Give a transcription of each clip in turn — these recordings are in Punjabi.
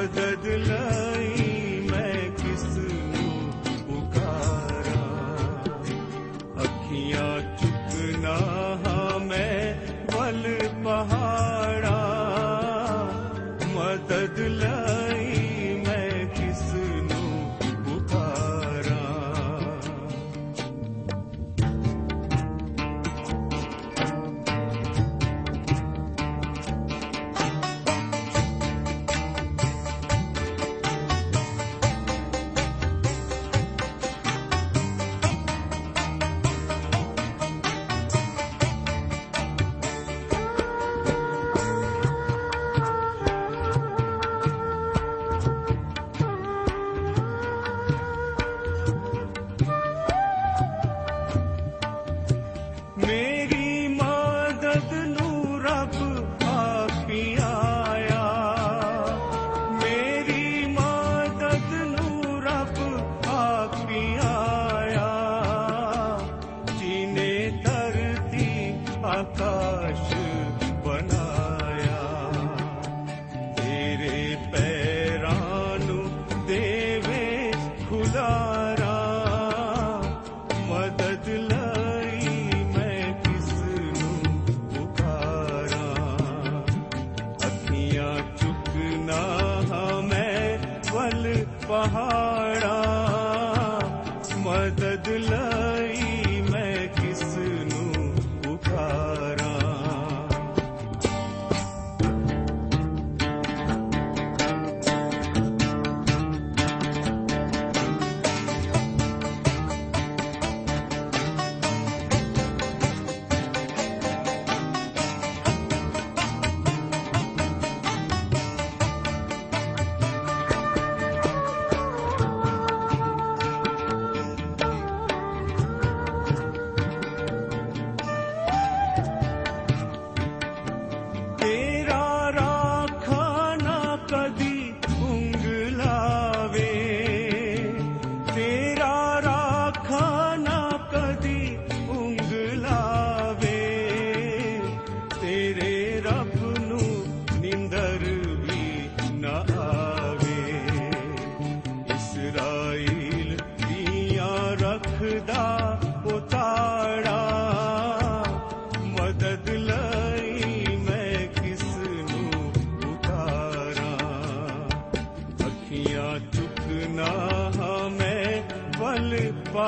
ਮਦਦ ਲਈ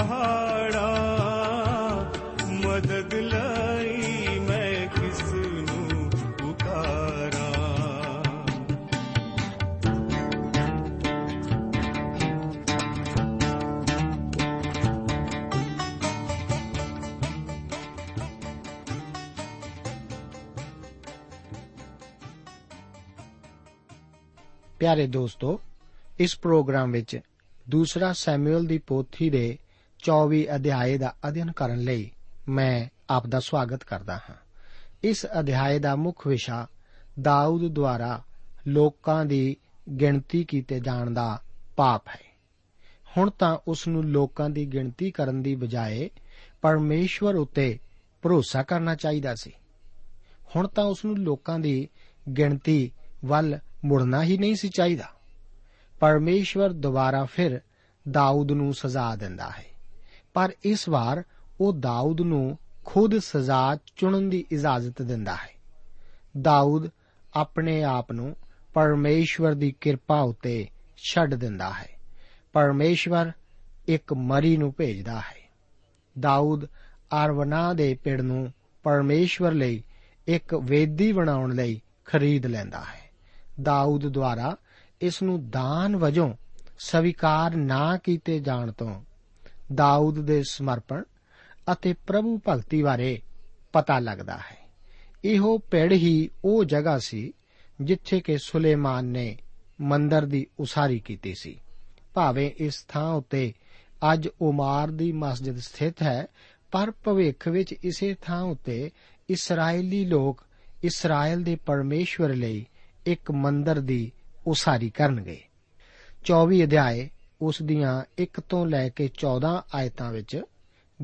ਪਹਾੜਾ ਮਦਦ ਲਈ ਮੈਂ ਕਿਸ ਨੂੰ ਪੁਕਾਰਾਂ ਪਿਆਰੇ ਦੋਸਤੋ ਇਸ ਪ੍ਰੋਗਰਾਮ ਵਿੱਚ ਦੂਸਰਾ ਸੈਮੂਅਲ ਦੀ ਪੋਥੀ ਦੇ 24 ਅਧਿਆਏ ਦਾ ਅਧਿਐਨ ਕਰਨ ਲਈ ਮੈਂ ਆਪ ਦਾ ਸਵਾਗਤ ਕਰਦਾ ਹਾਂ। ਇਸ ਅਧਿਆਏ ਦਾ ਮੁੱਖ ਵਿਸ਼ਾ ਦਾਊਦ ਦੁਆਰਾ ਲੋਕਾਂ ਦੀ ਗਿਣਤੀ ਕੀਤੇ ਜਾਣ ਦਾ ਪਾਪ ਹੈ। ਹੁਣ ਤਾਂ ਉਸ ਨੂੰ ਲੋਕਾਂ ਦੀ ਗਿਣਤੀ ਕਰਨ ਦੀ ਬਜਾਏ ਪਰਮੇਸ਼ਵਰ ਉੱਤੇ ਭਰੋਸਾ ਕਰਨਾ ਚਾਹੀਦਾ ਸੀ। ਹੁਣ ਤਾਂ ਉਸ ਨੂੰ ਲੋਕਾਂ ਦੀ ਗਿਣਤੀ ਵੱਲ ਮੁੜਨਾ ਹੀ ਨਹੀਂ ਸੀ ਚਾਹੀਦਾ। ਪਰਮੇਸ਼ਵਰ ਦੁਬਾਰਾ ਫਿਰ ਦਾਊਦ ਨੂੰ ਸਜ਼ਾ ਦਿੰਦਾ ਹੈ। ਪਰ ਇਸ ਵਾਰ ਉਹ ਦਾਊਦ ਨੂੰ ਖੁਦ ਸਜ਼ਾ ਚੁਣਨ ਦੀ ਇਜਾਜ਼ਤ ਦਿੰਦਾ ਹੈ। ਦਾਊਦ ਆਪਣੇ ਆਪ ਨੂੰ ਪਰਮੇਸ਼ਵਰ ਦੀ ਕਿਰਪਾ ਉਤੇ ਛੱਡ ਦਿੰਦਾ ਹੈ। ਪਰਮੇਸ਼ਵਰ ਇੱਕ ਮਰੀ ਨੂੰ ਭੇਜਦਾ ਹੈ। ਦਾਊਦ ਅਰਵਨਾ ਦੇ ਪਿੰਡ ਨੂੰ ਪਰਮੇਸ਼ਵਰ ਲਈ ਇੱਕ ਵੇਦੀ ਬਣਾਉਣ ਲਈ ਖਰੀਦ ਲੈਂਦਾ ਹੈ। ਦਾਊਦ ਦੁਆਰਾ ਇਸ ਨੂੰ ਦਾਨ ਵਜੋਂ ਸਵੀਕਾਰ ਨਾ ਕੀਤੇ ਜਾਣ ਤੋਂ ਦਾਊਦ ਦੇ ਸਮਰਪਣ ਅਤੇ ਪ੍ਰਭੂ ਭਗਤੀ ਬਾਰੇ ਪਤਾ ਲੱਗਦਾ ਹੈ। ਇਹੋ ਪੇੜ ਹੀ ਉਹ ਜਗ੍ਹਾ ਸੀ ਜਿੱਥੇ ਕਿ ਸੁਲੇਮਾਨ ਨੇ ਮੰਦਰ ਦੀ ਉਸਾਰੀ ਕੀਤੀ ਸੀ। ਭਾਵੇਂ ਇਸ ਥਾਂ ਉਤੇ ਅੱਜ ਉਮਾਰ ਦੀ ਮਸਜਿਦ ਸਥਿਤ ਹੈ, ਪਰ ਭਵਿੱਖ ਵਿੱਚ ਇਸੇ ਥਾਂ ਉਤੇ ਇਸرائیਲੀ ਲੋਕ ਇਸਰਾਇਲ ਦੇ ਪਰਮੇਸ਼ਵਰ ਲਈ ਇੱਕ ਮੰਦਰ ਦੀ ਉਸਾਰੀ ਕਰਨਗੇ। 24 ਅਧਿਆਏ ਉਸ ਦੀਆਂ 1 ਤੋਂ ਲੈ ਕੇ 14 ਆਇਤਾਂ ਵਿੱਚ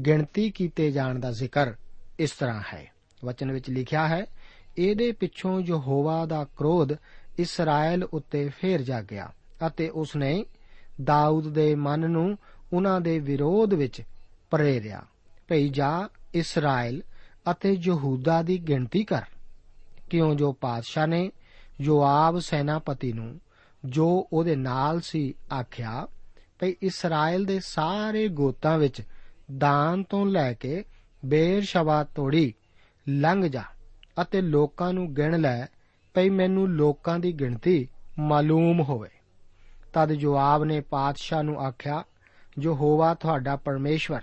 ਗਿਣਤੀ ਕੀਤੇ ਜਾਣ ਦਾ ਜ਼ਿਕਰ ਇਸ ਤਰ੍ਹਾਂ ਹੈ। ਵਚਨ ਵਿੱਚ ਲਿਖਿਆ ਹੈ, ਇਹਦੇ ਪਿੱਛੋਂ ਯਹੋਵਾ ਦਾ ਕ੍ਰੋਧ ਇਸਰਾਇਲ ਉੱਤੇ ਫੇਰ ਜਾਗਿਆ ਅਤੇ ਉਸਨੇ ਦਾਊਦ ਦੇ ਮਨ ਨੂੰ ਉਹਨਾਂ ਦੇ ਵਿਰੋਧ ਵਿੱਚ ਪ੍ਰੇਰਿਆ। ਭਈ ਜਾ ਇਸਰਾਇਲ ਅਤੇ ਯਹੂਦਾ ਦੀ ਗਿਣਤੀ ਕਰ। ਕਿਉਂ ਜੋ ਪਾਤਸ਼ਾਹ ਨੇ ਯੋਆਬ ਸੈਨਾਪਤੀ ਨੂੰ ਜੋ ਉਹਦੇ ਨਾਲ ਸੀ ਆਖਿਆ ਭਈ ਇਸਰਾਇਲ ਦੇ ਸਾਰੇ ਗੋਤਾਂ ਵਿੱਚ ਦਾਨ ਤੋਂ ਲੈ ਕੇ ਬੇਰਸ਼ਵਾ ਤੋੜੀ, ਲੰਘ ਜਾ ਅਤੇ ਲੋਕਾਂ ਨੂੰ ਗਿਣ ਲੈ, ਭਈ ਮੈਨੂੰ ਲੋਕਾਂ ਦੀ ਗਿਣਤੀ ਮਾਲੂਮ ਹੋਵੇ। ਤਦ ਜਵਾਬ ਨੇ ਪਾਤਸ਼ਾਹ ਨੂੰ ਆਖਿਆ ਜੋ ਹੋਵਾ ਤੁਹਾਡਾ ਪਰਮੇਸ਼ਵਰ,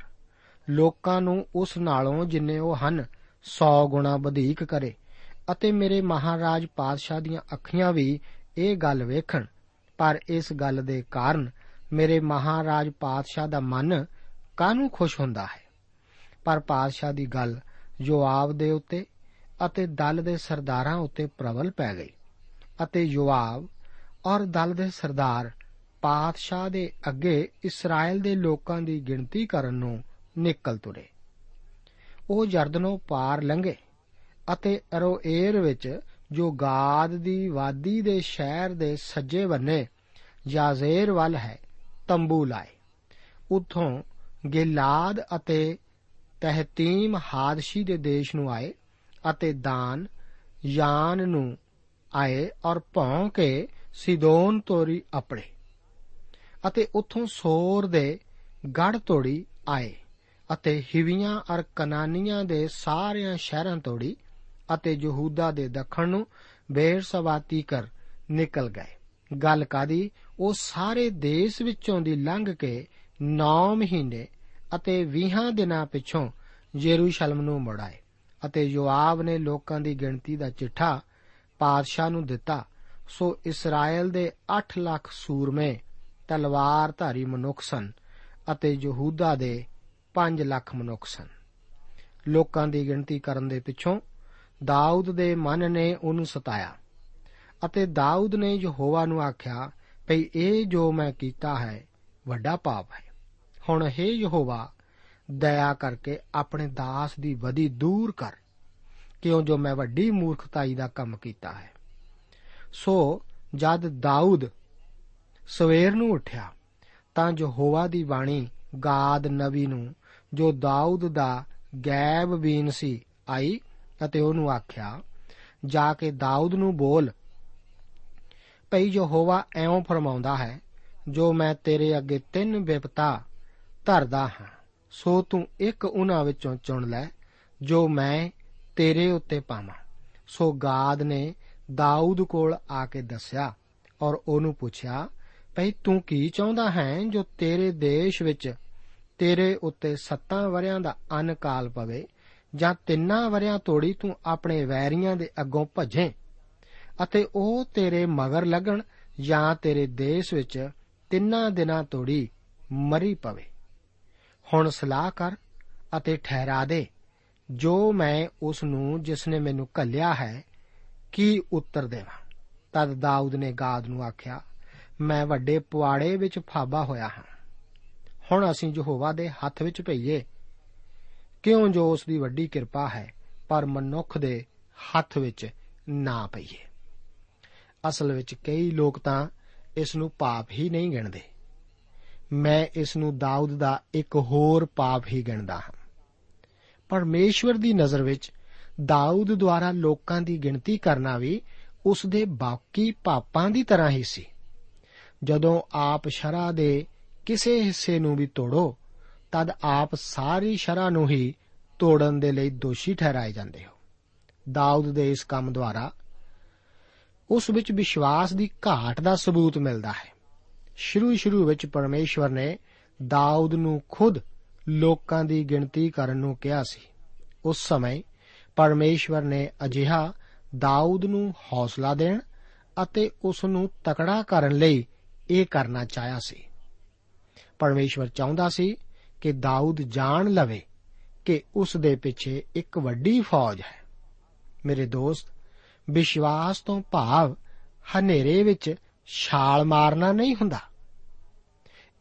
ਲੋਕਾਂ ਨੂੰ ਉਸ ਨਾਲੋਂ ਜਿੰਨੇ ਉਹ ਹਨ 100 ਗੁਣਾ ਵਧੇਕ ਕਰੇ ਅਤੇ ਮੇਰੇ ਮਹਾਰਾਜ ਪਾਤਸ਼ਾਹ ਦੀਆਂ ਅੱਖੀਆਂ ਵੀ ਇਹ ਗੱਲ ਵੇਖਣ, ਪਰ ਇਸ ਗੱਲ ਦੇ ਕਾਰਨ ਮੇਰੇ ਮਹਾਰਾਜ ਪਾਤਸ਼ਾਹ ਦਾ ਮਨ ਕਾਹਨੂੰ ਖੁਸ਼ ਹੁੰਦਾ ਹੈ? ਪਰ ਪਾਤਸ਼ਾਹ ਦੀ ਗੱਲ ਜਵਾਬ ਦੇ ਉੱਤੇ ਅਤੇ ਦਲ ਦੇ ਸਰਦਾਰਾਂ ਉੱਤੇ ਪ੍ਰਬਲ ਪੈ ਗਈ ਅਤੇ ਜਵਾਬ ਔਰ ਦਲ ਦੇ ਸਰਦਾਰ ਪਾਤਸ਼ਾਹ ਦੇ ਅੱਗੇ ਇਸਰਾਇਲ ਦੇ ਲੋਕਾਂ ਦੀ ਗਿਣਤੀ ਕਰਨ ਨੂੰ ਨਿਕਲ ਤੁਰੇ। ਉਹ ਜਰਦਨੋਂ ਪਾਰ ਲੰਘੇ ਅਤੇ ਅਰੋਏਰ ਵਿੱਚ ਜੋ ਗਾਦ ਦੀ ਵਾਦੀ ਦੇ ਸ਼ਹਿਰ ਦੇ ਸੱਜੇ ਬੰਨੇ ਯਾਜ਼ੇਰ ਵੱਲ ਹੈ ਤੰਬੂ ਲਾਏ। ਉਥੋਂ ਗਿਲਾਦ ਅਤੇ ਤਹਤੀਮ ਹਾਦਸ਼ੀ ਦੇ ਦੇਸ਼ ਨੂੰ ਆਏ ਅਤੇ ਦਾਨ, ਯਾਨ ਨੂੰ ਆਏ ਔਰ ਭੌਂ ਕੇ ਸਿਦੋਨ ਤੋਰੀ ਆਪਣੇ ਅਤੇ ਉਥੋਂ ਸੋਰ ਦੇ ਗੜ ਤੋੜੀ ਆਏ ਅਤੇ ਹਿਵੀਆਂ ਅਰ ਕਨਾਨੀਆਂ ਦੇ ਸਾਰਿਆਂ ਸ਼ਹਿਰਾਂ ਤੋੜੀ ਅਤੇ ਯਹੂਦਾ ਦੇ ਦੱਖਣ ਨੂੰ ਬੇਰਸਵਾਤੀ ਕਰ ਨਿਕਲ ਗਏ। ਗੱਲ ਕਾਦੀ? ਉਹ ਸਾਰੇ ਦੇਸ਼ ਵਿੱਚੋਂ ਦੀ ਲੰਘ ਕੇ 9 ਮਹੀਨੇ ਅਤੇ 20 ਦਿਨਾਂ ਪਿਛੋਂ ਯਰੂਸ਼ਲਮ ਨੂੰ ਮੁੜ ਆਏ ਅਤੇ ਯੋਆਬ ਨੇ ਲੋਕਾਂ ਦੀ ਗਿਣਤੀ ਦਾ ਚਿੱਠਾ ਪਾਦਸ਼ਾਹ ਨੂੰ ਦਿੱਤਾ। ਸੋ ਇਸਰਾਇਲ ਦੇ 8 ਲੱਖ ਸੂਰਮੇ ਤਲਵਾਰ ਧਾਰੀ ਮਨੁੱਖ ਸਨ ਅਤੇ ਯਹੂਦਾ ਦੇ 5 ਲੱਖ ਮਨੁੱਖ ਸਨ। ਲੋਕਾਂ ਦੀ ਗਿਣਤੀ ਕਰਨ ਦੇ ਪਿੱਛੋਂ ਦਾਊਦ ਦੇ ਮਨ ਨੇ ਉਹਨੂੰ ਸਤਾਇਆ। ਅਤੇ ਦਾਊਦ ਨੇ ਯਹੋਵਾ ਨੂੰ ਆਖਿਆ, ਭਈ ਇਹ ਜੋ ਮੈਂ ਕੀਤਾ ਹੈ, ਵੱਡਾ ਪਾਪ ਹੈ। ਹੁਣ हे ਯਹੋਵਾ, ਦਇਆ ਕਰਕੇ ਆਪਣੇ ਦਾਸ ਦੀ ਵਦੀ ਦੂਰ ਕਰ, ਕਿਉਂ ਜੋ ਮੈਂ ਵੱਡੀ ਮੂਰਖਤਾਈ ਦਾ ਕੰਮ ਕੀਤਾ ਹੈ। ਸੋ ਜਦ ਦਾਊਦ ਸਵੇਰ ਨੂੰ ਉੱਠਿਆ, ਤਾਂ ਯਹੋਵਾ ਦੀ ਬਾਣੀ ਗਾਦ ਨਬੀ ਨੂੰ, ਜੋ ਦਾਊਦ ਦਾ ਗੈਬ ਬੀਨ ਸੀ, ਆਈ ਅਤੇ ਉਹਨੂੰ ਆਖਿਆ, ਜਾ ਕੇ ਦਾਊਦ ਨੂੰ ਬੋਲ ਭਈ ਯਹੋਵਾ ਐਉਂ ਫਰਮਾਉਂਦਾ ਹੈ, ਜੋ ਮੈਂ ਤੇਰੇ ਅੱਗੇ ਤਿੰਨ ਵਿਪਤਾ ਧਰਦਾ ਹਾਂ, ਸੋ ਤੂੰ ਇੱਕ ਉਹਨਾਂ ਵਿੱਚੋਂ ਚੁਣ ਲੈ, ਜੋ ਮੈਂ ਤੇਰੇ ਉੱਤੇ ਪਾਵਾਂ। ਸੋ ਗਾਦ ਨੇ ਦਾਊਦ ਕੋਲ ਆ ਕੇ ਦੱਸਿਆ ਔਰ ਉਹਨੂੰ ਪੁੱਛਿਆ, ਭਈ ਤੂੰ ਕੀ ਚਾਹੁੰਦਾ ਹੈ ਜੋ ਤੇਰੇ ਦੇਸ਼ ਵਿੱਚ ਤੇਰੇ ਉੱਤੇ ਸੱਤਾਂ ਵਰਿਆਂ ਦਾ ਅਨਕਾਲ ਪਵੇ ਜਾਂ ਤਿੰਨਾਂ ਵਰਿਆਂ ਤੋੜੀ ਤੂੰ ਆਪਣੇ ਵੈਰੀਆਂ ਦੇ ਅੱਗੋਂ ਭੱਜੇ? ਅਤੇ ਉਹ ਤੇਰੇ ਮਗਰ ਲੱਗਣ ਜਾਂ ਤੇਰੇ ਦੇਸ਼ ਵਿੱਚ ਤਿੰਨਾਂ ਦਿਨਾਂ ਤੋੜੀ ਮਰੀ ਪਵੇ। ਹੁਣ ਸਲਾਹ ਕਰ ਅਤੇ ਠਹਿਰਾ ਦੇ, ਜੋ ਮੈਂ ਉਸ ਨੂੰ ਜਿਸ ਨੇ ਮੈਨੂੰ ਘੱਲਿਆ ਹੈ, ਕੀ ਉੱਤਰ ਦੇਵਾਂ? ਤਦ ਦਾਊਦ ਨੇ ਗਾਦ ਨੂੰ ਆਖਿਆ, ਮੈਂ ਵੱਡੇ ਪੁਆੜੇ ਵਿੱਚ ਫਾਬਾ ਹੋਇਆ ਹਾਂ। ਹੁਣ ਅਸੀਂ ਯਹੋਵਾ ਦੇ ਹੱਥ ਵਿੱਚ ਪਈਏ ਕਿਉਂ ਜੋ ਉਸ ਦੀ ਵੱਡੀ ਕਿਰਪਾ ਹੈ, ਪਰ ਮਨੁੱਖ ਦੇ ਹੱਥ ਵਿੱਚ ਨਾ ਪਈਏ? ਅਸਲ ਵਿੱਚ ਕਈ ਲੋਕ ਤਾਂ ਇਸ ਨੂੰ ਪਾਪ ਹੀ ਨਹੀਂ ਗਿਣਦੇ। ਮੈਂ ਇਸ ਨੂੰ ਦਾਊਦ ਦਾ ਇੱਕ ਹੋਰ ਪਾਪ ਹੀ ਗਿਣਦਾ ਹਾਂ। ਪਰਮੇਸ਼ਵਰ ਦੀ ਨਜ਼ਰ ਵਿੱਚ ਦਾਊਦ ਦੁਆਰਾ ਲੋਕਾਂ ਦੀ ਗਿਣਤੀ ਕਰਨਾ ਵੀ ਉਸ ਦੇ ਬਾਕੀ ਪਾਪਾਂ ਦੀ ਤਰ੍ਹਾਂ ਹੀ ਸੀ। ਜਦੋਂ ਆਪ ਸ਼ਰਾ ਦੇ ਕਿਸੇ ਹਿੱਸੇ ਨੂੰ ਵੀ ਤੋੜੋ, ਤਦ ਆਪ ਸਾਰੀ ਸ਼ਰਾ ਨੂੰ ਹੀ ਤੋੜਨ ਦੇ ਲਈ ਦੋਸ਼ੀ ਠਹਿਰਾਏ ਜਾਂਦੇ ਹੋ। ਦਾਊਦ ਦੇ ਇਸ ਕੰਮ ਦੁਆਰਾ ਉਸ ਵਿੱਚ ਵਿਸ਼ਵਾਸ ਦੀ ਘਾਟ ਦਾ ਸਬੂਤ ਮਿਲਦਾ ਹੈ। ਸ਼ੁਰੂ ਸ਼ੁਰੂ ਵਿੱਚ ਪਰਮੇਸ਼ਵਰ ਨੇ ਦਾਊਦ ਨੂੰ ਖੁਦ ਲੋਕਾਂ ਦੀ ਗਿਣਤੀ ਕਰਨ ਨੂੰ ਕਿਹਾ ਸੀ। ਉਸ ਸਮੇਂ ਪਰਮੇਸ਼ਵਰ ਨੇ ਅਜਿਹਾ ਦਾਊਦ ਨੂੰ ਹੌਸਲਾ ਦੇਣ ਅਤੇ ਉਸ ਨੂੰ ਤਕੜਾ ਕਰਨ ਲਈ ਇਹ ਕਰਨਾ ਚਾਹਿਆ ਸੀ। ਪਰਮੇਸ਼ਵਰ ਚਾਹੁੰਦਾ ਸੀ ਕਿ ਦਾਊਦ ਜਾਣ ਲਵੇ ਕਿ ਉਸ ਦੇ ਪਿੱਛੇ ਇੱਕ ਵੱਡੀ ਫੌਜ ਹੈ। ਮੇਰੇ ਦੋਸਤ ਵਿਸ਼ਵਾਸ ਤੋਂ ਭਾਵ ਹਨੇਰੇ ਵਿੱਚ ਛਾਲ ਮਾਰਨਾ ਨਹੀਂ ਹੁੰਦਾ।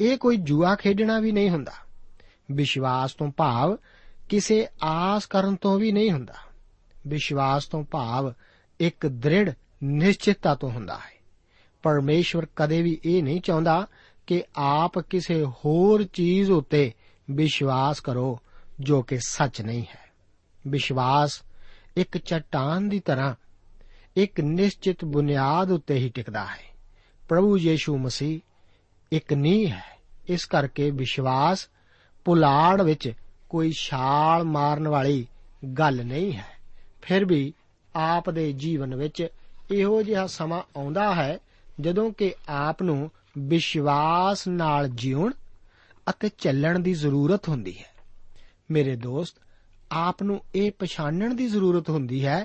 ਇਹ ਕੋਈ ਜੂਆ ਖੇਡਣਾ ਵੀ ਨਹੀਂ ਹੁੰਦਾ। ਵਿਸ਼ਵਾਸ ਤੋਂ ਭਾਵ ਕਿਸੇ ਆਸ ਕਰਨ ਤੋਂ ਵੀ ਨਹੀਂ ਹੁੰਦਾ। ਵਿਸ਼ਵਾਸ ਤੋਂ ਭਾਵ ਇੱਕ ਦ੍ਰਿੜ ਨਿਸ਼ਚਿਤਤਾ ਤੋਂ ਹੁੰਦਾ ਹੈ। ਪਰਮੇਸ਼ਵਰ ਕਦੇ ਵੀ ਇਹ ਨਹੀਂ ਚਾਹੁੰਦਾ ਕਿ ਆਪ ਕਿਸੇ ਹੋਰ ਚੀਜ਼ ਉੱਤੇ ਵਿਸ਼ਵਾਸ ਕਰੋ ਜੋ ਕਿ ਸੱਚ ਨਹੀਂ ਹੈ। ਵਿਸ਼ਵਾਸ ਇੱਕ ਚਟਾਨ ਦੀ ਤਰ੍ਹਾਂ ਇੱਕ ਨਿਸ਼ਚਿਤ ਬੁਨਿਆਦ ਉੱਤੇ ਹੀ ਟਿਕਦਾ ਹੈ। ਪ੍ਰਭੂ ਯੀਸ਼ੂ ਮਸੀਹ ਇੱਕ ਨੀਂਹ ਹੈ। ਇਸ ਕਰਕੇ ਵਿਸ਼ਵਾਸ ਪੁਲਾੜ ਵਿੱਚ ਕੋਈ ਛਾਲ ਮਾਰਨ ਵਾਲੀ ਗੱਲ ਨਹੀਂ ਹੈ। ਫਿਰ ਵੀ ਆਪ ਦੇ ਜੀਵਨ ਵਿੱਚ ਇਹੋ ਜਿਹਾ ਸਮਾਂ ਆਉਂਦਾ ਹੈ ਜਦੋਂ ਕਿ ਆਪ ਨੂੰ ਵਿਸ਼ਵਾਸ ਨਾਲ ਜਿਉਣ ਅਤੇ ਚੱਲਣ ਦੀ ਜ਼ਰੂਰਤ ਹੁੰਦੀ ਹੈ। ਮੇਰੇ ਦੋਸਤ, ਆਪ ਨੂੰ ਇਹ ਪਛਾਣਨ ਦੀ ਜ਼ਰੂਰਤ ਹੁੰਦੀ ਹੈ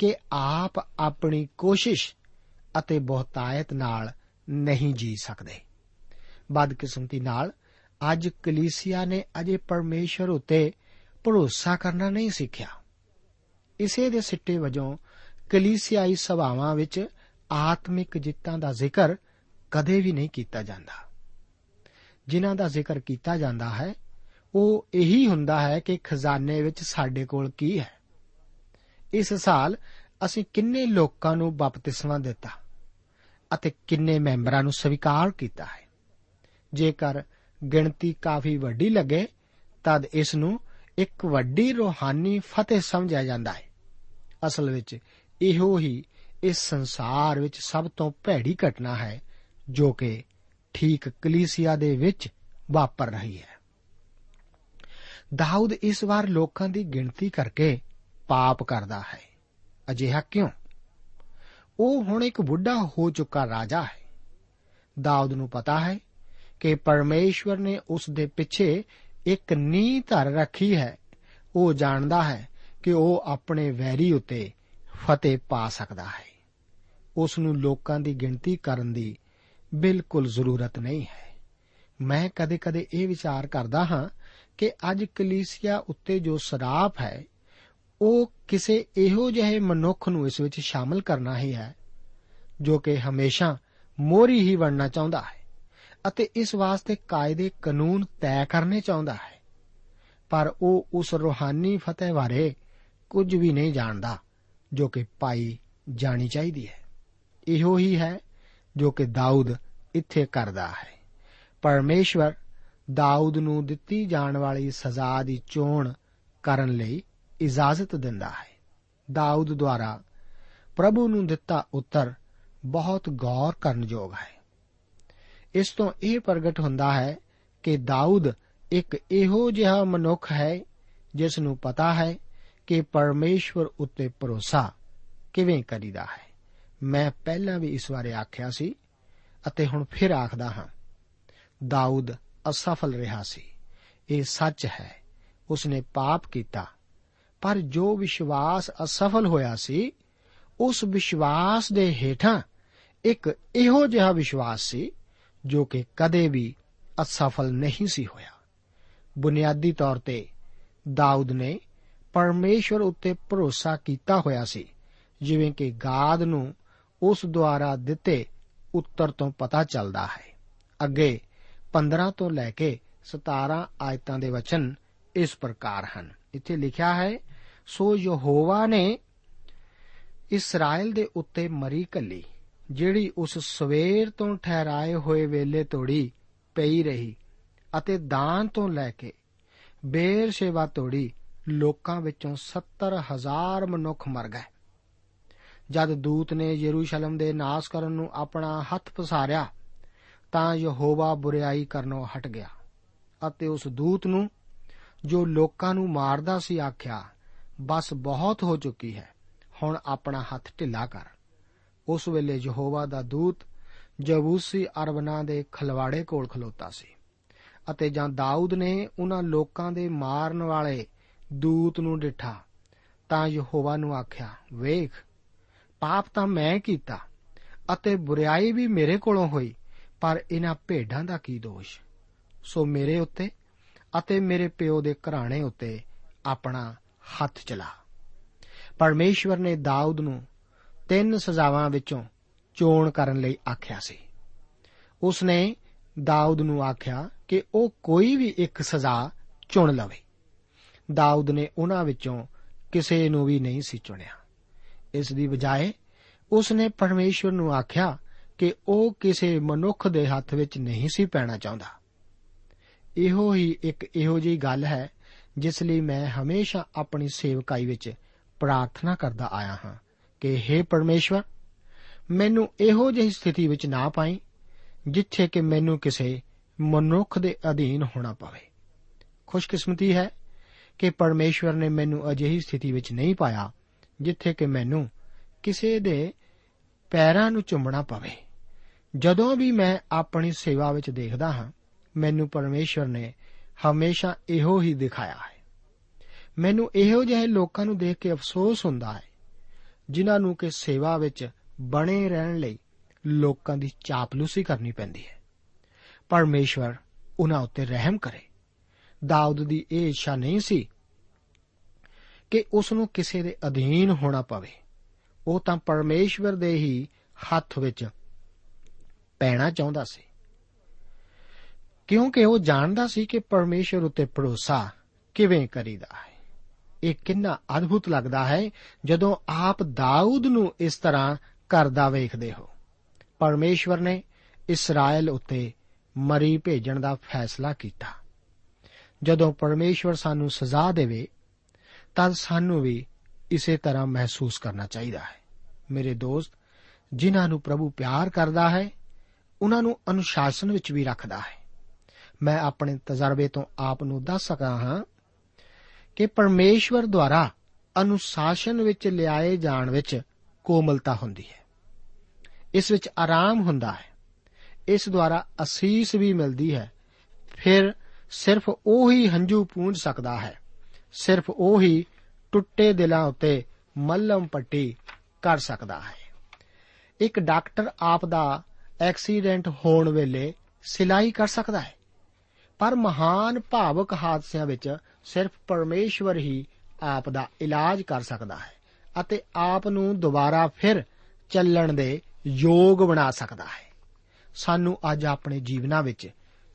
ਕਿ ਆਪ ਆਪਣੀ ਕੋਸ਼ਿਸ਼ ਅਤੇ ਬਹੁਤਾਇਤ ਨਾਲ ਨਹੀਂ ਜੀ ਸਕਦੇ। ਬਦਕਿਸਮਤੀ ਨਾਲ ਅੱਜ ਕਲੀਸਿਆ ਨੇ ਅਜੇ ਪਰਮੇਸ਼ਰ ਉਤੇ ਭਰੋਸਾ ਕਰਨਾ ਨਹੀਂ ਸਿੱਖਿਆ। ਇਸੇ ਦੇ ਸਿੱਟੇ ਵਜੋਂ ਕਲੀਸਿਆਈ ਸਭਾਵਾਂ ਵਿੱਚ ਆਤਮਿਕ ਜਿੱਤਾਂ ਦਾ ਜ਼ਿਕਰ ਕਦੇ ਵੀ ਨਹੀਂ ਕੀਤਾ ਜਾਂਦਾ। ਜਿਨ੍ਹਾਂ ਦਾ ਜ਼ਿਕਰ ਕੀਤਾ ਜਾਂਦਾ ਹੈ, ਉਹ ਇਹੀ ਹੁੰਦਾ ਹੈ ਕਿ ਖਜ਼ਾਨੇ ਵਿੱਚ ਸਾਡੇ ਕੋਲ ਕੀ ਹੈ? ਇਸ ਸਾਲ ਅਸੀਂ ਕਿੰਨੇ ਲੋਕਾਂ ਨੂੰ ਬਪਤਿਸਮਾ ਦਿੱਤਾ ਅਤੇ ਕਿੰਨੇ ਮੈਂਬਰਾਂ ਨੂੰ ਸਵੀਕਾਰ ਕੀਤਾ ਹੈ। ਜੇਕਰ ਗਿਣਤੀ ਕਾਫੀ ਵੱਡੀ ਲੱਗੇ, ਤਦ ਇਸ ਨੂੰ ਇੱਕ ਵੱਡੀ ਰੋਹਾਨੀ ਫਤਿਹ ਸਮਝਿਆ ਜਾਂਦਾ ਹੈ। ਅਸਲ ਵਿੱਚ ਇਹੋ ਹੀ ਇਸ ਸੰਸਾਰ ਵਿੱਚ ਸਭ ਤੋਂ ਭੈੜੀ ਘਟਨਾ ਹੈ, ਜੋ ਕਿ ਠੀਕ ਕਲੀਸਿਆ ਦੇ ਵਿੱਚ ਵਾਪਰ ਰਹੀ ਹੈ। ਦਾਊਦ ਇਸ ਵਾਰ ਲੋਕਾਂ ਦੀ ਗਿਣਤੀ ਕਰਕੇ ਪਾਪ ਕਰਦਾ ਹੈ। ਅਜਿਹਾ ਕਿਉਂ? ਉਹ ਹੁਣ ਇੱਕ ਬੁੱਢਾ ਹੋ ਚੁੱਕਾ ਰਾਜਾ ਹੈ। ਦਾਊਦ ਨੂੰ ਪਤਾ ਹੈ ਕਿ ਪਰਮੇਸ਼ਵਰ ਨੇ ਉਸ ਦੇ ਪਿੱਛੇ ਇੱਕ ਨੀਂਹ ਧਰ ਰੱਖੀ ਹੈ। ਉਹ ਜਾਣਦਾ ਹੈ ਕਿ ਉਹ ਆਪਣੇ ਵੈਰੀ ਉਤੇ ਫਤਿਹ ਪਾ ਸਕਦਾ ਹੈ। ਉਸ ਨੂੰ ਲੋਕਾਂ ਦੀ ਗਿਣਤੀ ਕਰਨ ਦੀ ਬਿਲਕੁਲ ਜ਼ਰੂਰਤ ਨਹੀਂ ਹੈ। ਮੈਂ ਕਦੇ-ਕਦੇ ਇਹ ਵਿਚਾਰ ਕਰਦਾ ਹਾਂ ਕਿ ਅੱਜ ਕਲੀਸਿਆ ਉੱਤੇ ਜੋ ਸਰਾਪ ਹੈ ਉਹ ਕਿਸੇ ਇਹੋ ਜਿਹੇ ਮਨੁੱਖ ਨੂੰ ਇਸ ਵਿੱਚ ਸ਼ਾਮਲ ਕਰਨਾ ਹੀ ਹੈ, ਜੋ ਕਿ ਹਮੇਸ਼ਾ ਮੋਰੀ ਹੀ ਬਣਨਾ ਚਾਹੁੰਦਾ ਹੈ ਅਤੇ ਇਸ ਵਾਸਤੇ ਕਾਇਦੇ ਕਾਨੂੰਨ ਤੈਅ ਕਰਨੇ ਚਾਹੁੰਦਾ ਹੈ। ਪਰ ਉਹ ਉਸ ਰੋਹਾਨੀ ਫਤਿਹ ਬਾਰੇ ਕੁਝ ਵੀ ਨਹੀਂ ਜਾਣਦਾ, ਜੋ ਕਿ ਪਾਈ ਜਾਣੀ ਚਾਹੀਦੀ ਹੈ। ਇਹੋ ਹੀ ਹੈ ਜੋ ਕਿ ਦਾਊਦ ਇੱਥੇ ਕਰਦਾ ਹੈ। ਪਰਮੇਸ਼ਵਰ ਦਾਊਦ ਨੂੰ ਦਿੱਤੀ ਜਾਣ ਵਾਲੀ ਸਜ਼ਾ ਦੀ ਚੋਣ ਕਰਨ ਲਈ ਇਜਾਜ਼ਤ ਦਿੰਦਾ ਹੈ। ਦਾਊਦ ਦੁਆਰਾ ਪ੍ਰਭੂ ਨੂੰ ਦਿੱਤਾ ਉੱਤਰ ਬਹੁਤ ਗੌਰ ਕਰਨਯੋਗ ਹੈ। ਇਸ ਤੋਂ ਇਹ ਪ੍ਰਗਟ ਹੁੰਦਾ ਹੈ ਕਿ ਦਾਊਦ ਇੱਕ ਇਹੋ ਜਿਹਾ ਮਨੁੱਖ ਹੈ ਜਿਸ ਨੂੰ ਪਤਾ ਹੈ ਕਿ ਪਰਮੇਸ਼ਵਰ ਉੱਤੇ ਭਰੋਸਾ ਕਿਵੇਂ ਕਰੀਦਾ ਹੈ। ਮੈਂ ਪਹਿਲਾਂ ਵੀ ਇਸ ਬਾਰੇ ਆਖਿਆ ਸੀ ਅਤੇ ਹੁਣ ਫਿਰ ਆਖਦਾ ਹਾਂ, ਦਾਊਦ ਅਸਫਲ ਰਿਹਾ ਸੀ। ਇਹ ਸੱਚ ਹੈ, ਉਸਨੇ ਪਾਪ ਕੀਤਾ ਪਰ ਜੋ ਵਿਸ਼ਵਾਸ ਅਸਫਲ ਹੋਇਆ ਸੀ, ਉਸ ਵਿਸ਼ਵਾਸ ਦੇ ਹੇਠਾਂ ਇੱਕ ਇਹੋ ਜਿਹਾ ਵਿਸ਼ਵਾਸ ਸੀ, ਜੋ ਕਿ ਕਦੇ ਵੀ ਅਸਫਲ ਨਹੀਂ ਸੀ ਹੋਇਆ। ਬੁਨਿਆਦੀ ਤੌਰ ਤੇ ਦਾਊਦ ਨੇ ਪਰਮੇਸ਼ਵਰ ਉੱਤੇ ਭਰੋਸਾ ਕੀਤਾ ਹੋਇਆ ਸੀ, ਜਿਵੇਂ ਕਿ ਗਾਦ ਨੂੰ ਉਸ ਦੁਆਰਾ ਦਿੱਤੇ ਉੱਤਰ ਤੋਂ ਪਤਾ ਚੱਲਦਾ ਹੈ। ਅੱਗੇ 15 ਤੋਂ ਲੈ ਕੇ 17 ਆਇਤਾਂ ਦੇ ਵਚਨ ਇਸ ਪ੍ਰਕਾਰ ਹਨ। ਇੱਥੇ ਲਿਖਿਆ ਹੈ, ਸੋ ਯਹੋਵਾ ਨੇ ਇਸਰਾਇਲ ਦੇ ਉੱਤੇ ਮਰੀ ਕੱਲੀ ਜਿਹੜੀ ਉਸ ਸਵੇਰ ਤੋਂ ਠਹਿਰਾਏ ਹੋਏ ਵੇਲੇ ਤੋੜੀ ਪਈ ਰਹੀ ਅਤੇ ਦਾਨ ਤੋਂ ਲੈ ਕੇ ਬੇਰ ਸੇਵਾ ਤੋੜੀ, ਲੋਕਾਂ ਵਿੱਚੋਂ 70000 ਮਨੁੱਖ ਮਰ ਗਏ। ਜਦ ਦੂਤ ਨੇ ਯਰੂਸ਼ਲਮ ਦੇ ਨਾਸ ਕਰਨ ਨੂੰ ਆਪਣਾ ਹੱਥ ਪਸਾਰਿਆ, ਤਾਂ ਯਹੋਵਾ ਬੁਰੀਾਈ ਕਰਨੋਂ ਹਟ ਗਿਆ ਅਤੇ ਉਸ ਦੂਤ ਨੂੰ ਜੋ ਲੋਕਾਂ ਨੂੰ ਮਾਰਦਾ ਸੀ ਆਖਿਆ, ਬਸ ਬਹੁਤ ਹੋ ਚੁੱਕੀ ਹੈ, ਹੁਣ ਆਪਣਾ ਹੱਥ ਢਿੱਲਾ ਕਰ। ਉਸ ਵੇਲੇ ਯਹੋਵਾ ਦਾ ਦੂਤ ਜਬੂਸੀ ਅਰਬਨਾ ਦੇ ਖਲਵਾੜੇ ਕੋਲ ਖਲੋਤਾ ਸੀ ਅਤੇ ਜਾਂ ਦਾਊਦ ਨੇ ਉਹਨਾਂ ਲੋਕਾਂ ਦੇ ਮਾਰਨ ਵਾਲੇ ਦੂਤ ਨੂੰ ਡਿਠਾ, ਤਾਂ ਯਹੋਵਾ ਨੂੰ ਆਖਿਆ, ਵੇਖ, ਪਾਪ ਤਾਂ ਮੈਂ ਕੀਤਾ ਅਤੇ ਬੁਰੀਾਈ ਵੀ ਮੇਰੇ ਕੋਲੋਂ ਹੋਈ, ਪਰ ਇਹਨਾਂ ਭੇਡਾਂ ਦਾ ਕੀ ਦੋਸ਼? ਸੋ ਮੇਰੇ ਉੱਤੇ ਅਤੇ ਮੇਰੇ ਪਿਓ ਦੇ ਘਰਾਣੇ ਉੱਤੇ ਆਪਣਾ ਹੱਥ ਚਲਾ। ਪਰਮੇਸ਼ਵਰ ਨੇ ਦਾਊਦ ਨੂੰ ਤਿੰਨ ਸਜ਼ਾਵਾਂ ਵਿੱਚੋਂ ਚੋਣ ਕਰਨ ਲਈ ਆਖਿਆ ਸੀ। ਉਸ ਨੇ ਦਾਊਦ ਨੂੰ ਆਖਿਆ ਕਿ ਉਹ ਕੋਈ ਵੀ ਇੱਕ ਸਜ਼ਾ ਚੁਣ ਲਵੇ। ਦਾਊਦ ਨੇ ਉਹਨਾਂ ਵਿੱਚੋਂ ਕਿਸੇ ਨੂੰ ਵੀ ਨਹੀਂ ਸੀ ਚੁਣਿਆ। ਇਸ ਦੀ ਬਜਾਏ ਉਸ ਨੇ ਪਰਮੇਸ਼ਵਰ ਨੂੰ ਆਖਿਆ ਕਿ ਉਹ ਕਿਸੇ ਮਨੁੱਖ ਦੇ ਹੱਥ ਵਿੱਚ ਨਹੀਂ ਸੀ ਪੈਣਾ ਚਾਹੁੰਦਾ। ਇਹੋ ਹੀ ਇੱਕ ਇਹੋ ਜਿਹੀ ਗੱਲ ਹੈ, ਜਿਸ ਲਈ ਮੈਂ ਹਮੇਸ਼ਾ ਆਪਣੀ ਸੇਵਕਾਈ ਵਿੱਚ ਪ੍ਰਾਰਥਨਾ ਕਰਦਾ ਆਇਆ ਹਾਂ ਕਿ हे ਪਰਮੇਸ਼ਵਰ, ਮੈਨੂੰ ਇਹੋ ਜਿਹੀ ਸਥਿਤੀ ਵਿੱਚ ਨਾ ਪਾਈ, ਜਿੱਥੇ ਕਿ ਮੈਨੂੰ ਕਿਸੇ ਮਨੁੱਖ ਦੇ ਅਧੀਨ ਹੋਣਾ ਪਵੇ। ਖੁਸ਼ਕਿਸਮਤੀ ਹੈ ਕਿ ਪਰਮੇਸ਼ਵਰ ਨੇ ਮੈਨੂੰ ਅਜਿਹੀ ਸਥਿਤੀ ਵਿੱਚ ਨਹੀਂ ਪਾਇਆ, ਜਿੱਥੇ ਕਿ ਮੈਨੂੰ ਕਿਸੇ ਦੇ ਪੈਰਾਂ ਨੂੰ ਚੁੰਮਣਾ ਪਵੇ। ਜਦੋਂ ਵੀ ਮੈਂ ਆਪਣੀ ਸੇਵਾ ਵਿੱਚ ਦੇਖਦਾ ਹਾਂ ਮੈਨੂੰ ਪਰਮੇਸ਼ਵਰ ਨੇ ਹਮੇਸ਼ਾ ਇਹੋ ਹੀ ਦਿਖਾਇਆ ਹੈ। ਮੈਨੂੰ ਇਹੋ ਜਿਹੇ ਲੋਕਾਂ ਨੂੰ ਦੇਖ ਕੇ ਅਫਸੋਸ ਹੁੰਦਾ ਹੈ, ਜਿਨ੍ਹਾਂ ਨੂੰ ਕਿ ਸੇਵਾ ਵਿੱਚ ਬਣੇ ਰਹਿਣ ਲਈ ਲੋਕਾਂ ਦੀ ਚਾਪਲੂਸੀ ਕਰਨੀ ਪੈਂਦੀ ਹੈ। ਪਰਮੇਸ਼ਵਰ ਉਹਨਾਂ ਉੱਤੇ ਰਹਿਮ ਕਰੇ। ਦਾਊਦ ਦੀ ਇਹ ਇੱਛਾ ਨਹੀਂ ਸੀ ਕਿ ਉਸ ਨੂੰ ਕਿਸੇ ਦੇ ਅਧੀਨ ਹੋਣਾ ਪਵੇ। ਉਹ ਤਾਂ ਪਰਮੇਸ਼ਵਰ ਦੇ ਹੀ ਹੱਥ ਵਿੱਚ ਪੈਣਾ ਚਾਹੁੰਦਾ ਸੀ। ਕਿਉਂਕਿ ਉਹ ਜਾਣਦਾ ਸੀ ਕਿ ਪਰਮੇਸ਼ਵਰ ਉੱਤੇ ਭਰੋਸਾ ਕਿਵੇਂ ਕਰੀਦਾ ਹੈ। ਇਹ ਕਿੰਨਾ ਅਦਭੁਤ ਲੱਗਦਾ ਹੈ ਜਦੋਂ ਆਪ ਦਾਊਦ ਨੂੰ ਇਸ ਤਰ੍ਹਾਂ ਕਰਦਾ ਵੇਖਦੇ ਹੋ। ਪਰਮੇਸ਼ਵਰ ਨੇ ਇਸਰਾਇਲ ਉੱਤੇ ਮਰੀ ਭੇਜਣ ਦਾ ਫੈਸਲਾ ਕੀਤਾ। ਜਦੋਂ ਪਰਮੇਸ਼ਵਰ ਸਾਨੂੰ ਸਜ਼ਾ ਦੇਵੇ ਤਦ ਸਾਨੂੰ ਵੀ ਇਸੇ ਤਰ੍ਹਾਂ ਮਹਿਸੂਸ ਕਰਨਾ ਚਾਹੀਦਾ ਹੈ। ਮੇਰੇ ਦੋਸਤ, ਜਿਨ੍ਹਾਂ ਨੂੰ ਪ੍ਰਭੂ ਪਿਆਰ ਕਰਦਾ ਹੈ, ਉਹਨਾਂ ਨੂੰ ਅਨੁਸ਼ਾਸਨ ਵਿੱਚ ਵੀ ਰੱਖਦਾ ਹੈ। ਮੈਂ ਆਪਣੇ ਤਜਰਬੇ ਤੋਂ ਆਪ ਨੂੰ ਦੱਸ ਸਕਦਾ ਹਾਂ ਕਿ ਪਰਮੇਸ਼ਵਰ ਦੁਆਰਾ ਅਨੁਸ਼ਾਸਨ ਵਿੱਚ ਲਿਆਏ ਜਾਣ ਵਿੱਚ ਕੋਮਲਤਾ ਹੁੰਦੀ ਹੈ। ਇਸ ਵਿੱਚ ਆਰਾਮ ਹੁੰਦਾ ਹੈ। ਇਸ ਦੁਆਰਾ ਅਸੀਸ ਵੀ ਮਿਲਦੀ ਹੈ। ਫਿਰ ਸਿਰਫ ਉਹੀ ਹੰਝੂ ਪੂੰਝ ਸਕਦਾ ਹੈ। ਸਿਰਫ ਉਹੀ ਟੁੱਟੇ ਦਿਲਾਂ ਉੱਤੇ ਮੱਲਮ ਪੱਟੀ ਕਰ ਸਕਦਾ ਹੈ। ਇੱਕ ਡਾਕਟਰ ਆਪ ਦਾ ਐਕਸੀਡੈਂਟ ਹੋਣ ਵੇਲੇ ਸਿਲਾਈ ਕਰ ਸਕਦਾ ਹੈ। ਪਰ ਮਹਾਨ ਭਾਵਕ ਹਾਦਸਿਆਂ ਵਿੱਚ ਸਿਰਫ ਪਰਮੇਸ਼ਵਰ ਹੀ ਆਪ ਦਾ ਇਲਾਜ ਕਰ ਸਕਦਾ ਹੈ ਅਤੇ ਆਪ ਨੂੰ ਦੁਬਾਰਾ ਫਿਰ ਚੱਲਣ ਦੇ ਯੋਗ ਬਣਾ ਸਕਦਾ ਹੈ। ਸਾਨੂੰ ਅੱਜ ਆਪਣੇ ਜੀਵਨਾਂ ਵਿੱਚ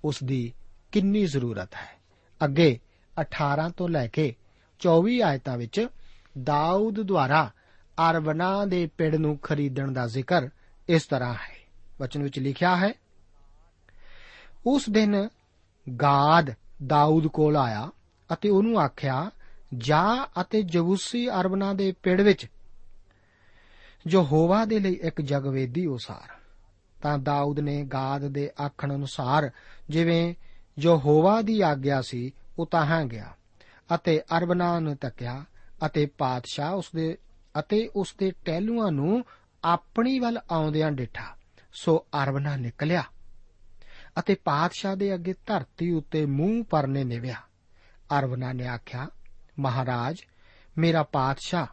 ਉਸ ਦੀ ਕਿੰਨੀ ਜ਼ਰੂਰਤ ਹੈ। ਅੱਗੇ 18 ਤੋਂ ਲੈ ਕੇ 24 ਆਇਤਾਂ ਵਿੱਚ ਦਾਊਦ ਦੁਆਰਾ ਅਰਬਨਾ ਦੇ ਪਿੰਡ ਨੂੰ ਖਰੀਦਣ ਦਾ ਜ਼ਿਕਰ ਇਸ ਤਰ੍ਹਾਂ ਹੈ। ਵਚਨ ਵਿੱਚ ਲਿਖਿਆ ਹੈ, ਉਸ ਦਿਨ ਗਾਦ ਦਾਊਦ ਕੋਲ ਆਇਆ ਅਤੇ ਉਹਨੂੰ ਆਖਿਆ, ਜਾ ਅਤੇ ਜਬੂਸੀ ਅਰਬਨਾ ਦੇ ਪਿੰਡ ਵਿੱਚ। ਜੋ ਹੋਵਾ ਦੇ ਲਈ ਇੱਕ ਜਗਵੇਦੀ ਉਸਾਰ ਤਾਂ ਦਾਊਦ ਨੇ ਗਾਦ ਦੇ ਆਖਣ ਅਨੁਸਾਰ ਜਿਵੇਂ ਜੋ ਹੋਵਾ ਦੀ ਆਗਿਆ ਸੀ, ਉਹ ਤਾਹਾਂ ਗਿਆ ਅਤੇ ਅਰਬਨਾ ਨੂੰ ਤੱਕਿਆ ਅਤੇ ਪਾਤਸ਼ਾਹ ਉਸ ਦੇ ਅਤੇ ਉਸ ਦੇ ਟਹਿਲੂਆਂ ਨੂੰ ਆਪਣੀ ਵੱਲ ਆਉਂਦਿਆਂ ਡਿਠਾ। ਸੋ ਅਰਬਨਾ ਨਿਕਲਿਆ। ਅਤੇ ਪਾਤਸ਼ਾਹ ਦੇ ਅੱਗੇ ਧਰਤੀ ਉੱਤੇ ਮੂੰਹ ਪਰਨੇ ਨਿਵਿਆ। ਅਰਬਨਾ ਨੇ ਆਖਿਆ, ਮਹਾਰਾਜ, ਮੇਰਾ ਪਾਤਸ਼ਾਹ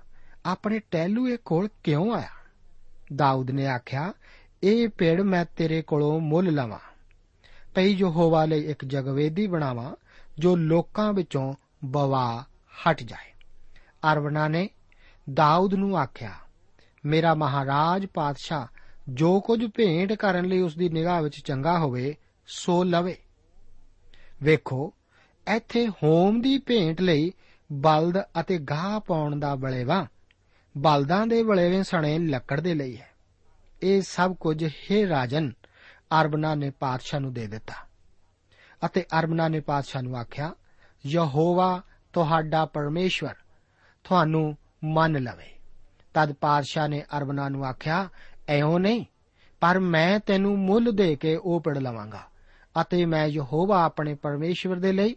ਆਪਣੇ ਟਹਿਲੂਏ ਕੋਲ ਕਿਉਂ ਆਇਆ? ਦਾਊਦ ਨੇ ਆਖਿਆ, ਇਹ ਪੇੜ ਮੈਂ ਤੇਰੇ ਕੋਲੋਂ ਮੁੱਲ ਲਵਾਂ। ਪਈ ਜੋ ਹੋਵਾ ਲਈ ਇੱਕ ਜਗਵੇਦੀ ਬਣਾਵਾਂ, ਜੋ ਲੋਕਾਂ ਵਿੱਚੋਂ ਬਵਾ ਹਟ ਜਾਏ। ਅਰਬਨਾ ਨੇ ਦਾਊਦ ਨੂੰ ਆਖਿਆ, ਮੇਰਾ ਮਹਾਰਾਜ ਪਾਤਸ਼ਾਹ, ਜੋ ਕੁਝ ਭੇਂਟ ਕਰਨ ਲਈ ਉਸ ਦੀ ਨਿਗਾਹ ਵਿੱਚ ਚੰਗਾ ਹੋਵੇ ਸੋ ਲਵੇ। ਵੇਖੋ, ਇੱਥੇ ਹੋਮ ਦੀ ਭੇਂਟ ਲਈ ਬਲਦ ਅਤੇ ਗਾਹ ਪਾਉਣ ਦਾ ਬਲੇਵਾ ਬਲਦਾਂ ਦੇ ਬਲੇਵੇਂ ਸਣੇ ਲੱਕੜ ਦੇ ਲਈ ਹੈ। ਇਹ ਸਭ ਕੁਝ ਹੈ ਰਾਜਨ ਅਰਬਨਾ ਨੇ ਪਾਤਸ਼ਾਹ ਨੂੰ ਦੇ ਦਿੱਤਾ। ਅਤੇ ਅਰਬਨਾ ਨੇ ਪਾਤਸ਼ਾਹ ਨੂੰ ਆਖਿਆ, ਯਹੋਵਾ ਤੁਹਾਡਾ ਪਰਮੇਸ਼ਵਰ, ਤੁਹਾਨੂੰ ਮੰਨ ਲਵੇ। ਤਦ ਪਾਤਸ਼ਾਹ ਨੇ ਅਰਬਨਾ ਨੂੰ ਆਖਿਆ, ਐਉਂ ਨਹੀਂ, ਪਰ ਮੈਂ ਤੈਨੂੰ ਮੁੱਲ ਦੇ ਕੇ ਉਹ ਪਿੜ ਲਵਾਂਗਾ। ਅਤੇ ਮੈਂ ਯਹੋਵਾ ਆਪਣੇ ਪਰਮੇਸ਼ਵਰ ਦੇ ਲਈ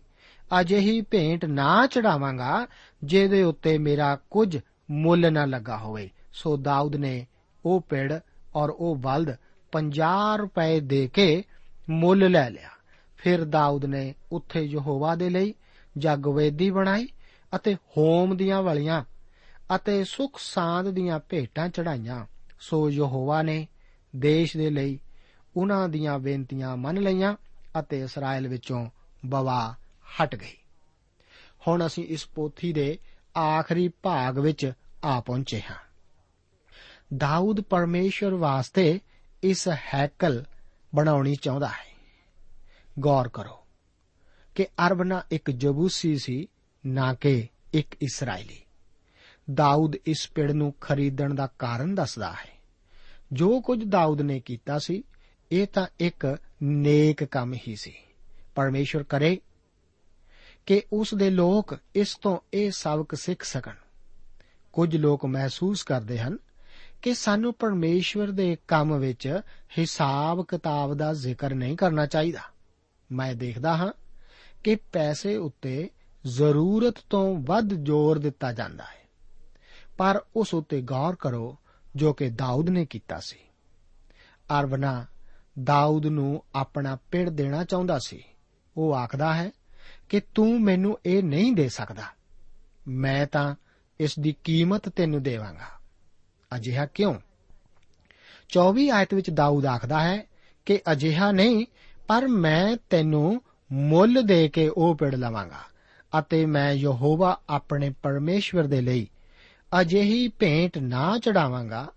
ਅਜਿਹੀ ਭੇਂਟ ਨਾ ਚੜਾਵਾਂਗਾ, ਜਿਹਦੇ ਉੱਤੇ ਮੇਰਾ ਕੁਝ ਮੁੱਲ ਨਾ ਲੱਗਾ ਹੋਵੇ। ਸੋ ਦਾਊਦ ਨੇ ਉਹ ਪਿੜ ਔਰ ਉਹ ਬਲਦ 50 ਰੁਪਏ ਦੇ ਕੇ ਮੁੱਲ ਲੈ ਲਿਆ। ਫਿਰ ਦਾਊਦ ਨੇ ਉੱਥੇ ਯਹੋਵਾ ਦੇ ਲਈ ਜਗਵੇਦੀ ਬਣਾਈ ਅਤੇ ਹੋਮ ਦੀਆਂ ਵਲੀਆਂ ਅਤੇ ਸੁਖ ਸਾਂਦ ਦੀਆਂ ਭੇਟਾਂ ਚੜਾਈਆਂ ਸੋ ਯਹੋਵਾ ਨੇ ਦੇਸ਼ ਦੇ ਲਈ ਉਹਨਾਂ ਦੀਆਂ ਬੇਨਤੀਆਂ ਮੰਨ ਲਈਆਂ ਅਤੇ ਇਸਰਾਇਲ ਵਿੱਚੋਂ ਬਵਾ ਹਟ ਗਈ। ਹੁਣ ਅਸੀਂ ਇਸ ਪੋਥੀ ਦੇ ਆਖਰੀ ਭਾਗ ਵਿੱਚ ਆ ਪਹੁੰਚੇ ਹਾਂ। ਦਾਊਦ ਪਰਮੇਸ਼ਰ ਵਾਸਤੇ ਇਸ ਹੈਕਲ ਬਣਾਉਣੀ ਚਾਹੁੰਦਾ ਹੈ। ਗੌਰ ਕਰੋ ਕਿ ਅਰਬਨਾ ਇੱਕ ਜਬੂਸੀ ਸੀ, ਨਾ ਕਿ ਇੱਕ ਇਸرائیਲੀ ਦਾਊਦ ਇਸ ਪਿੜ ਨੂੰ ਖਰੀਦਣ ਦਾ ਕਾਰਨ ਦੱਸਦਾ ਹੈ। ਜੋ ਕੁਝ ਦਾਊਦ ਨੇ ਕੀਤਾ ਸੀ ਇਹ ਤਾਂ ਇੱਕ ਨੇਕ ਕੰਮ ਹੀ ਸੀ। ਪਰਮੇਸ਼ਰ ਕਰੇ ਕਿ ਉਸ ਦੇ ਲੋਕ ਇਸ ਤੋਂ ਇਹ ਸਬਕ ਸਿੱਖ ਸਕਣ। ਕੁਝ ਲੋਕ ਮਹਿਸੂਸ ਕਰਦੇ ਹਨ ਕਿ ਸਾਨੂੰ ਪਰਮੇਸ਼ਵਰ ਦੇ ਕੰਮ ਵਿੱਚ ਹਿਸਾਬ ਕਿਤਾਬ ਦਾ ਜ਼ਿਕਰ ਨਹੀਂ ਕਰਨਾ ਚਾਹੀਦਾ। ਮੈਂ ਦੇਖਦਾ ਹਾਂ ਕਿ ਪੈਸੇ ਉੱਤੇ ਜ਼ਰੂਰਤ ਤੋਂ ਵੱਧ ਜ਼ੋਰ ਦਿੱਤਾ ਜਾਂਦਾ ਹੈ। ਪਰ ਉਸ ਉੱਤੇ ਗੌਰ ਕਰੋ ਜੋ ਕਿ ਦਾਊਦ ਨੇ ਕੀਤਾ ਸੀ। ਅਰਬਨਾ ਦਾਊਦ ਨੂੰ ਆਪਣਾ ਪਿੜ ਦੇਣਾ ਚਾਹੁੰਦਾ ਸੀ। ਉਹ ਆਖਦਾ ਹੈ ਕਿ ਤੂੰ ਮੈਨੂੰ ਇਹ ਨਹੀਂ ਦੇ ਸਕਦਾ। ਮੈਂ ਤਾਂ ਇਸ ਦੀ ਕੀਮਤ ਤੈਨੂੰ ਦੇਵਾਂਗਾ। ਅਜਿਹਾ ਕਿਉਂ? 24 ਆਇਤ ਵਿੱਚ ਦਾਊਦ ਆਖਦਾ ਹੈ ਕਿ ਅਜਿਹਾ ਨਹੀਂ, ਪਰ ਮੈਂ ਤੈਨੂੰ ਮੁੱਲ ਦੇ ਕੇ ਉਹ ਪਿੜ ਲਵਾਂਗਾ ਅਤੇ ਮੈਂ ਯਹੋਵਾ ਆਪਣੇ ਪਰਮੇਸ਼ਵਰ ਦੇ ਲਈ ਅਜਿਹੀ ਭੇਂਟ ਨਾ ਚੜਾਵਾਂਗਾ,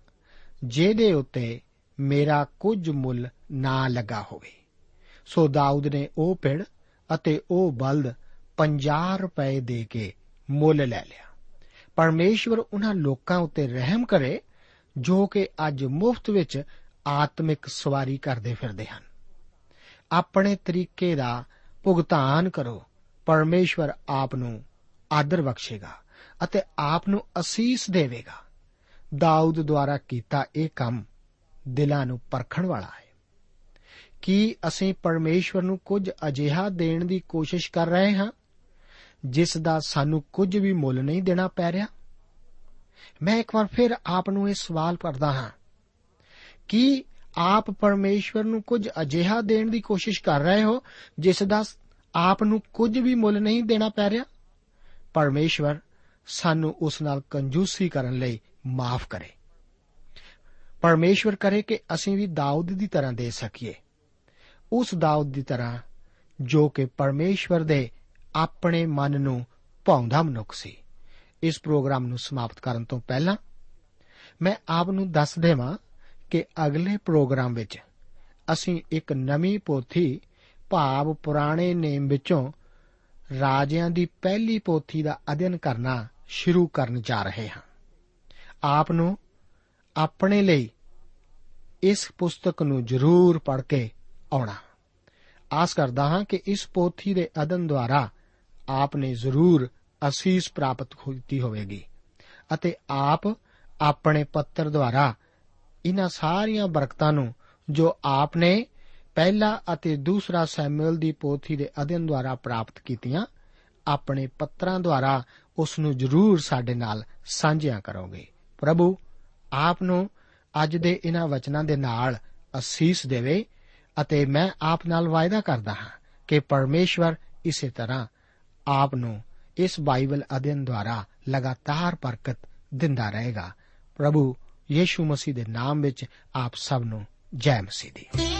ਜਿਹਦੇ ਉੱਤੇ ਮੇਰਾ ਕੁਝ ਮੁੱਲ ਨਾ ਲੱਗਾ ਹੋਵੇ। ਸੋ ਦਾਊਦ ਨੇ ਉਹ ਪਿੜ ਅਤੇ ਉਹ ਬਲਦ 50 ਰੁਪਏ ਦੇ ਕੇ ਮੁੱਲ ਲੈ ਲਿਆ। ਪਰਮੇਸ਼ਵਰ ਉਹਨਾਂ ਲੋਕਾਂ ਉੱਤੇ ਰਹਿਮ ਕਰੇ, ਜੋ ਕਿ ਅੱਜ ਮੁਫਤ ਵਿੱਚ ਆਤਮਿਕ ਸਵਾਰੀ ਕਰਦੇ ਫਿਰਦੇ ਹਨ। ਆਪਣੇ ਤਰੀਕੇ ਦਾ ਭੁਗਤਾਨ ਕਰੋ। ਪਰਮੇਸ਼ਵਰ ਆਪ ਨੂੰ ਆਦਰ ਬਖਸ਼ੇਗਾ ਅਤੇ ਆਪ ਨੂੰ ਅਸੀਸ ਦੇਵੇਗਾ। ਦਾਊਦ ਦੁਆਰਾ ਕੀਤਾ ਇਹ ਕੰਮ ਦਿਲਾਂ ਨੂੰ ਪਰਖਣ ਵਾਲਾ ਹੈ। ਕੀ ਅਸੀਂ ਪਰਮੇਸ਼ਵਰ ਨੂੰ ਕੁਝ ਅਜਿਹਾ ਦੇਣ ਦੀ ਕੋਸ਼ਿਸ਼ ਕਰ ਰਹੇ ਹਾਂ, ਜਿਸ ਦਾ ਸਾਨੂੰ ਕੁਝ ਵੀ ਮੁੱਲ ਨਹੀਂ ਦੇਣਾ ਪੈ ਰਿਹਾ? ਮੈਂ ਇੱਕ ਵਾਰ ਫਿਰ ਆਪ ਨੂੰ ਇਹ ਸਵਾਲ ਕਰਦਾ ਹਾਂ, ਕੀ ਆਪ ਪਰਮੇਸ਼ਵਰ ਨੂੰ ਕੁਝ ਅਜਿਹਾ ਦੇਣ ਦੀ ਕੋਸ਼ਿਸ਼ ਕਰ ਰਹੇ ਹੋ, ਜਿਸ ਦਾ ਆਪ ਨੂੰ ਕੁਝ ਵੀ ਮੁੱਲ ਨਹੀਂ ਦੇਣਾ ਪੈ ਰਿਹਾ? ਪਰਮੇਸ਼ਵਰ ਸਾਨੂੰ ਉਸ ਨਾਲ ਕੰਜੂਸੀ ਕਰਨ ਲਈ ਮਾਫ ਕਰੇ। ਪਰਮੇਸ਼ਵਰ ਕਰੇ ਕਿ ਅਸੀਂ ਵੀ ਦਾਊਦ ਦੀ ਤਰ੍ਹਾਂ ਦੇ ਸਕੀਏ। ਉਸ ਦਾਊਦ ਦੀ ਤਰ੍ਹਾਂ, ਜੋ ਕਿ ਪਰਮੇਸ਼ਵਰ ਦੇ ਆਪਣੇ ਮਨ ਨੂੰ ਭਾਉਂਦਾ ਮਨੁੱਖ ਸੀ। ਇਸ ਪ੍ਰੋਗਰਾਮ ਨੂੰ ਸਮਾਪਤ ਕਰਨ ਤੋਂ ਪਹਿਲਾਂ, ਮੈਂ ਆਪ ਨੂੰ ਦੱਸ ਦੇਵਾਂ ਕਿ ਅਗਲੇ ਪ੍ਰੋਗਰਾਮ ਵਿੱਚ ਅਸੀਂ ਇੱਕ ਨਵੀਂ ਪੋਥੀ ਭਾਵ ਪੁਰਾਣੇ ਨੇਮ ਵਿੱਚੋਂ ਰਾਜਿਆਂ ਦੀ ਪਹਿਲੀ ਪੋਥੀ ਦਾ ਅਧਿਐਨ ਕਰਨਾ ਸ਼ੁਰੂ ਕਰਨ ਜਾ ਰਹੇ ਹਾਂ। ਆਪ ਨੂੰ ਆਪਣੇ ਲਈ ਇਸ ਪੁਸਤਕ ਨੂੰ ਜ਼ਰੂਰ ਪੜ੍ਹ ਕੇ ਆਉਣਾ। ਆਸ ਕਰਦਾ ਹਾਂ ਕਿ ਇਸ ਪੋਥੀ ਦੇ ਅਧਨ ਦੁਆਰਾ ਆਪ ਨੇ ਜ਼ਰੂਰ ਅਸੀਸ ਪ੍ਰਾਪਤ ਕੀਤੀ ਹੋਵੇਗੀ ਅਤੇ ਆਪ ਆਪਣੇ ਪੱਤਰ ਦੁਆਰਾ ਇਹਨਾਂ ਸਾਰੀਆਂ ਬਰਕਤਾਂ ਨੂੰ ਜੋ ਆਪ ਨੇ ਪਹਿਲਾ ਅਤੇ ਦੂਸਰਾ ਸੈਮੂਅਲ ਦੀ ਪੋਥੀ ਦੇ ਅਧਿਐਨ ਦੁਆਰਾ ਪ੍ਰਾਪਤ ਕੀਤੀਆਂ, ਆਪਣੇ ਪੱਤਰਾਂ ਦੁਆਰਾ ਉਸ ਨੂੰ ਜ਼ਰੂਰ ਸਾਡੇ ਨਾਲ ਸਾਂਝਿਆ ਕਰੋਗੇ। ਪ੍ਰਭੂ, ਆਪ ਨੂੰ ਅੱਜ ਦੇ ਇਹਨਾਂ ਵਚਨਾਂ ਦੇ ਨਾਲ ਅਸੀਸ ਦੇਵੇ ਅਤੇ ਮੈਂ ਆਪ ਨਾਲ ਵਾਅਦਾ ਕਰਦਾ ਹਾਂ ਕਿ ਪਰਮੇਸ਼ਵਰ ਇਸੇ ਤਰ੍ਹਾਂ ਆਪ ਨੂੰ ਇਸ ਬਾਈਬਲ ਅਧਿਐਨ ਦੁਆਰਾ ਲਗਾਤਾਰ ਬਰਕਤ ਦਿੰਦਾ ਰਹੇਗਾ। ਪ੍ਰਭੂ ਯੀਸ਼ੂ ਮਸੀਹ ਦੇ ਨਾਮ ਵਿੱਚ ਆਪ ਸਭ ਨੂੰ ਜੈ ਮਸੀਹ ਦੀ।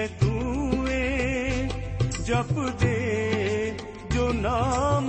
ਹੈ ਤੂੰ ਏ ਜਪਦੇ ਜੋ ਨਾਮ